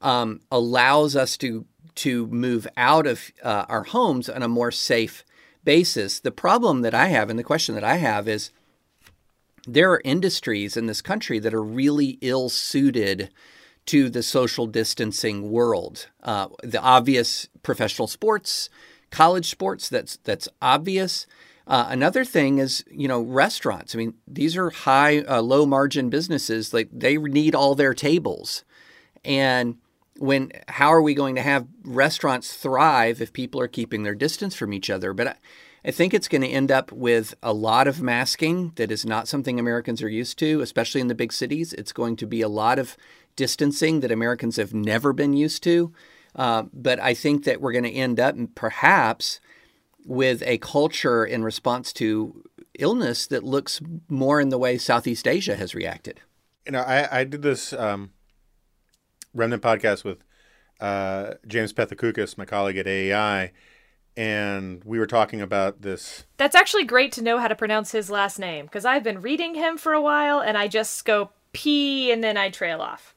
um, allows us to to move out of uh, our homes on a more safe basis. The problem that I have, and the question that I have, is there are industries in this country that are really ill suited to the social distancing world. Uh, the obvious professional sports, college sports, that's that's obvious. Uh, another thing is, you know, restaurants. I mean, these are high, uh, low margin businesses. Like they need all their tables, and when how are we going to have restaurants thrive if people are keeping their distance from each other? But I, I think it's going to end up with a lot of masking that is not something Americans are used to, especially in the big cities. It's going to be a lot of distancing that Americans have never been used to. Uh, but I think that we're going to end up perhaps with a culture in response to illness that looks more in the way Southeast Asia has reacted. You know, I, I did this um, Remnant podcast with uh, James Pethokoukis, my colleague at AEI, and we were talking about this. That's actually great to know how to pronounce his last name because I've been reading him for a while and I just go P and then I trail off.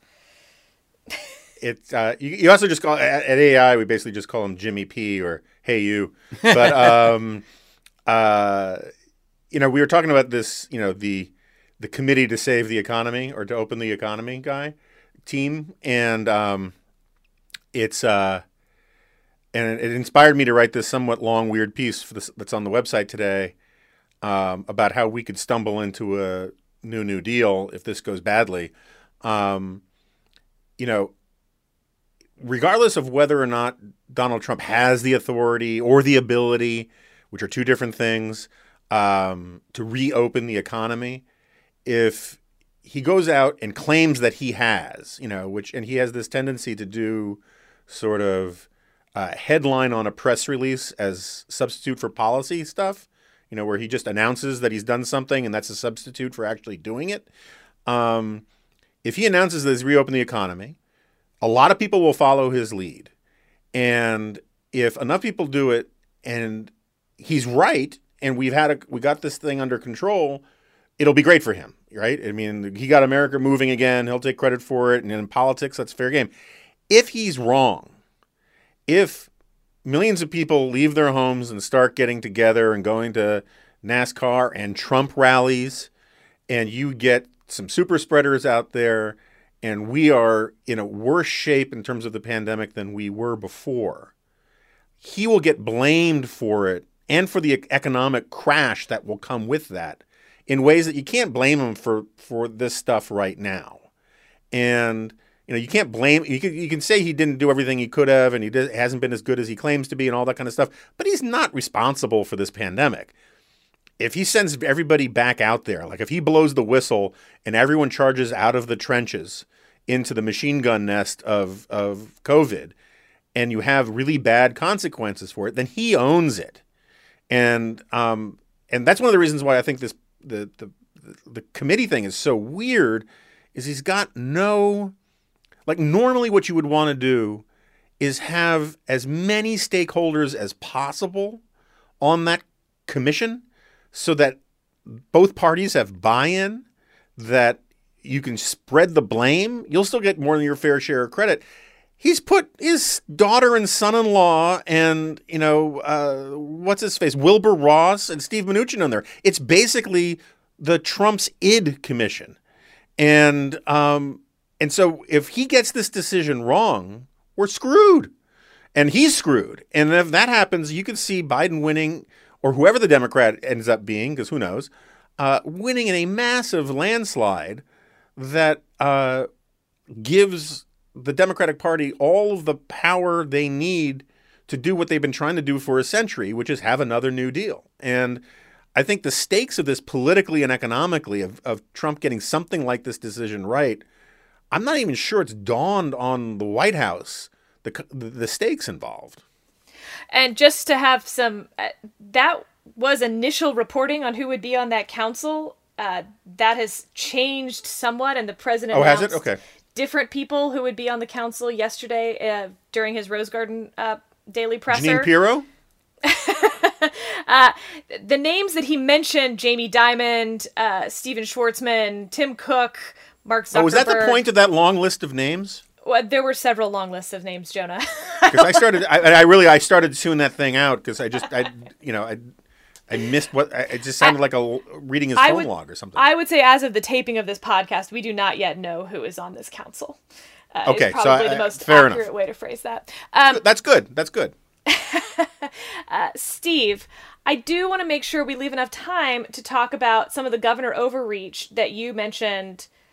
it's uh, you, you, also just call at, at, AI we basically just call him Jimmy P or Hey you, but um, uh, you know we were talking about this you know the the committee to save the economy or to open the economy guy team and um, it's uh and it inspired me to write this somewhat long, weird piece this, that's on the website today um, about how we could stumble into a new New Deal if this goes badly. Um, you know, regardless of whether or not Donald Trump has the authority or the ability, which are two different things, um, to reopen the economy, if he goes out and claims that he has, you know, which and he has this tendency to do sort of uh, headline on a press release as substitute for policy stuff, you know, where he just announces that he's done something and that's a substitute for actually doing it. Um, if he announces that he's reopened the economy, a lot of people will follow his lead. And if enough people do it and he's right and we've had a, we got this thing under control, it'll be great for him, right? I mean, he got America moving again. He'll take credit for it. And in politics, that's fair game. If he's wrong, if millions of people leave their homes and start getting together and going to NASCAR and Trump rallies, and you get some super spreaders out there, and we are in a worse shape in terms of the pandemic than we were before, he will get blamed for it and for the economic crash that will come with that in ways that you can't blame him for for this stuff right now. And you know, you can't blame. You can, you can say he didn't do everything he could have, and he did, hasn't been as good as he claims to be, and all that kind of stuff. But he's not responsible for this pandemic. If he sends everybody back out there, like if he blows the whistle and everyone charges out of the trenches into the machine gun nest of of COVID, and you have really bad consequences for it, then he owns it. And um, and that's one of the reasons why I think this the the the committee thing is so weird. Is he's got no like normally what you would want to do is have as many stakeholders as possible on that commission so that both parties have buy-in that you can spread the blame you'll still get more than your fair share of credit he's put his daughter and son-in-law and you know uh, what's his face wilbur ross and steve mnuchin on there it's basically the trump's id commission and um, and so if he gets this decision wrong, we're screwed. And he's screwed. And if that happens, you could see Biden winning, or whoever the Democrat ends up being, because who knows, uh, winning in a massive landslide that uh, gives the Democratic Party all of the power they need to do what they've been trying to do for a century, which is have another New Deal. And I think the stakes of this politically and economically, of, of Trump getting something like this decision right, I'm not even sure it's dawned on the White House the the stakes involved. And just to have some, uh, that was initial reporting on who would be on that council. Uh, that has changed somewhat, and the president. Oh, has it? Okay. Different people who would be on the council yesterday uh, during his Rose Garden uh, daily presser. Jeanine Pirro. uh, the names that he mentioned: Jamie Dimon, uh, Stephen Schwarzman, Tim Cook, Mark Zuckerberg. Oh, was that the point of that long list of names? Well, there were several long lists of names, Jonah. Because I started, I, I really, I started tuning that thing out because I just, I, you know, I, I missed what it just sounded like a reading his I phone would- log or something. I would say, as of the taping of this podcast, we do not yet know who is on this council. Uh, Okay, is so I- the most fair enough. accurate way to phrase that. Um, That's good. That's good. Steve, I do want to make sure we leave enough time to talk about some of the governor overreach that you mentioned